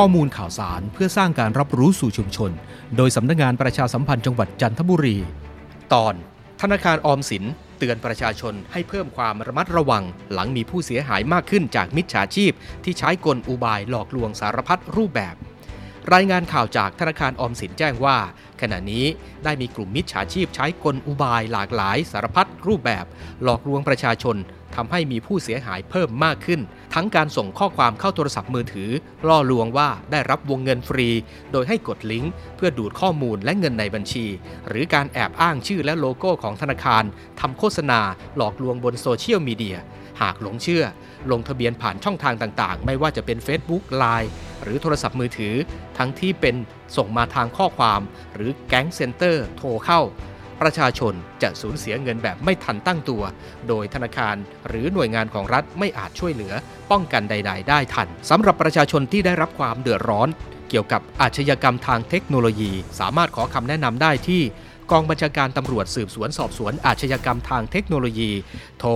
ข้อมูลข่าวสารเพื่อสร้างการรับรู้สู่ชุมชน โดยสำนักงานประชาสัมพันธ์จังหวัดจันทบุรี ตอน ธนาคารออมสิน เตือนประชาชนให้เพิ่มความระมัดระวัง หลังมีผู้เสียหายมากขึ้นจากมิจฉาชีพ ที่ใช้กลอุบายหลอกลวงสารพัดรูปแบบ รายงานข่าวจากธนาคารออมสินแจ้งว่า ขณะนี้ได้มีกลุ่มมิจฉาชีพใช้กลอุบายหลากหลายสารพัดรูปแบบ หลอกลวงประชาชนทำให้มีผู้เสียหายเพิ่มมากขึ้น ทั้งการส่งข้อความเข้าโทรศัพท์มือถือ ล่อลวงว่าได้รับวงเงินฟรี โดยให้กดลิงก์ เพื่อดูดข้อมูลและเงินในบัญชี หรือการแอบอ้างชื่อและโลโก้ของธนาคารทำโฆษณา หลอกลวงบนโซเชียลมีเดียหากหลงเชื่อ ลงทะเบียนผ่านช่องทางต่างๆ ไม่ว่าจะเป็น Facebook Line หรือโทรศัพท์มือถือ ทั้งที่เป็นส่งมาทางข้อความหรือแก๊งเซ็นเตอร์โทรเข้า ประชาชนจะสูญเสียเงินแบบไม่ทันตั้งตัว โดยธนาคารหรือหน่วยงานของรัฐไม่อาจช่วยเหลือ ป้องกันใด ๆ ได้ทันสำหรับประชาชนที่ได้รับความเดือดร้อน เกี่ยวกับอาชญากรรมทางเทคโนโลยี สามารถขอคำแนะนำได้ที่กองบัญชาการตำรวจสืบสวนสอบสวนอาชญากรรมทางเทคโนโลยี โทร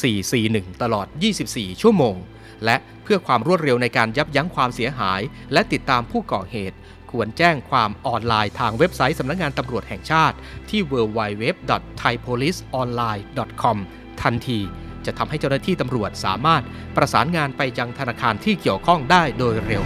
1441 ตลอด 24 ชั่วโมง และเพื่อความรวดเร็วในการยับยั้งความเสียหาย และติดตามผู้ก่อเหตุ ควรแจ้งความออนไลน์ทางเว็บไซต์สำนักงานตำรวจแห่งชาติที่ www.thaipoliceonline.com ทันทีจะทำให้เจ้าหน้าที่ตำรวจสามารถประสานงานไปยังธนาคารที่เกี่ยวข้องได้โดยเร็ว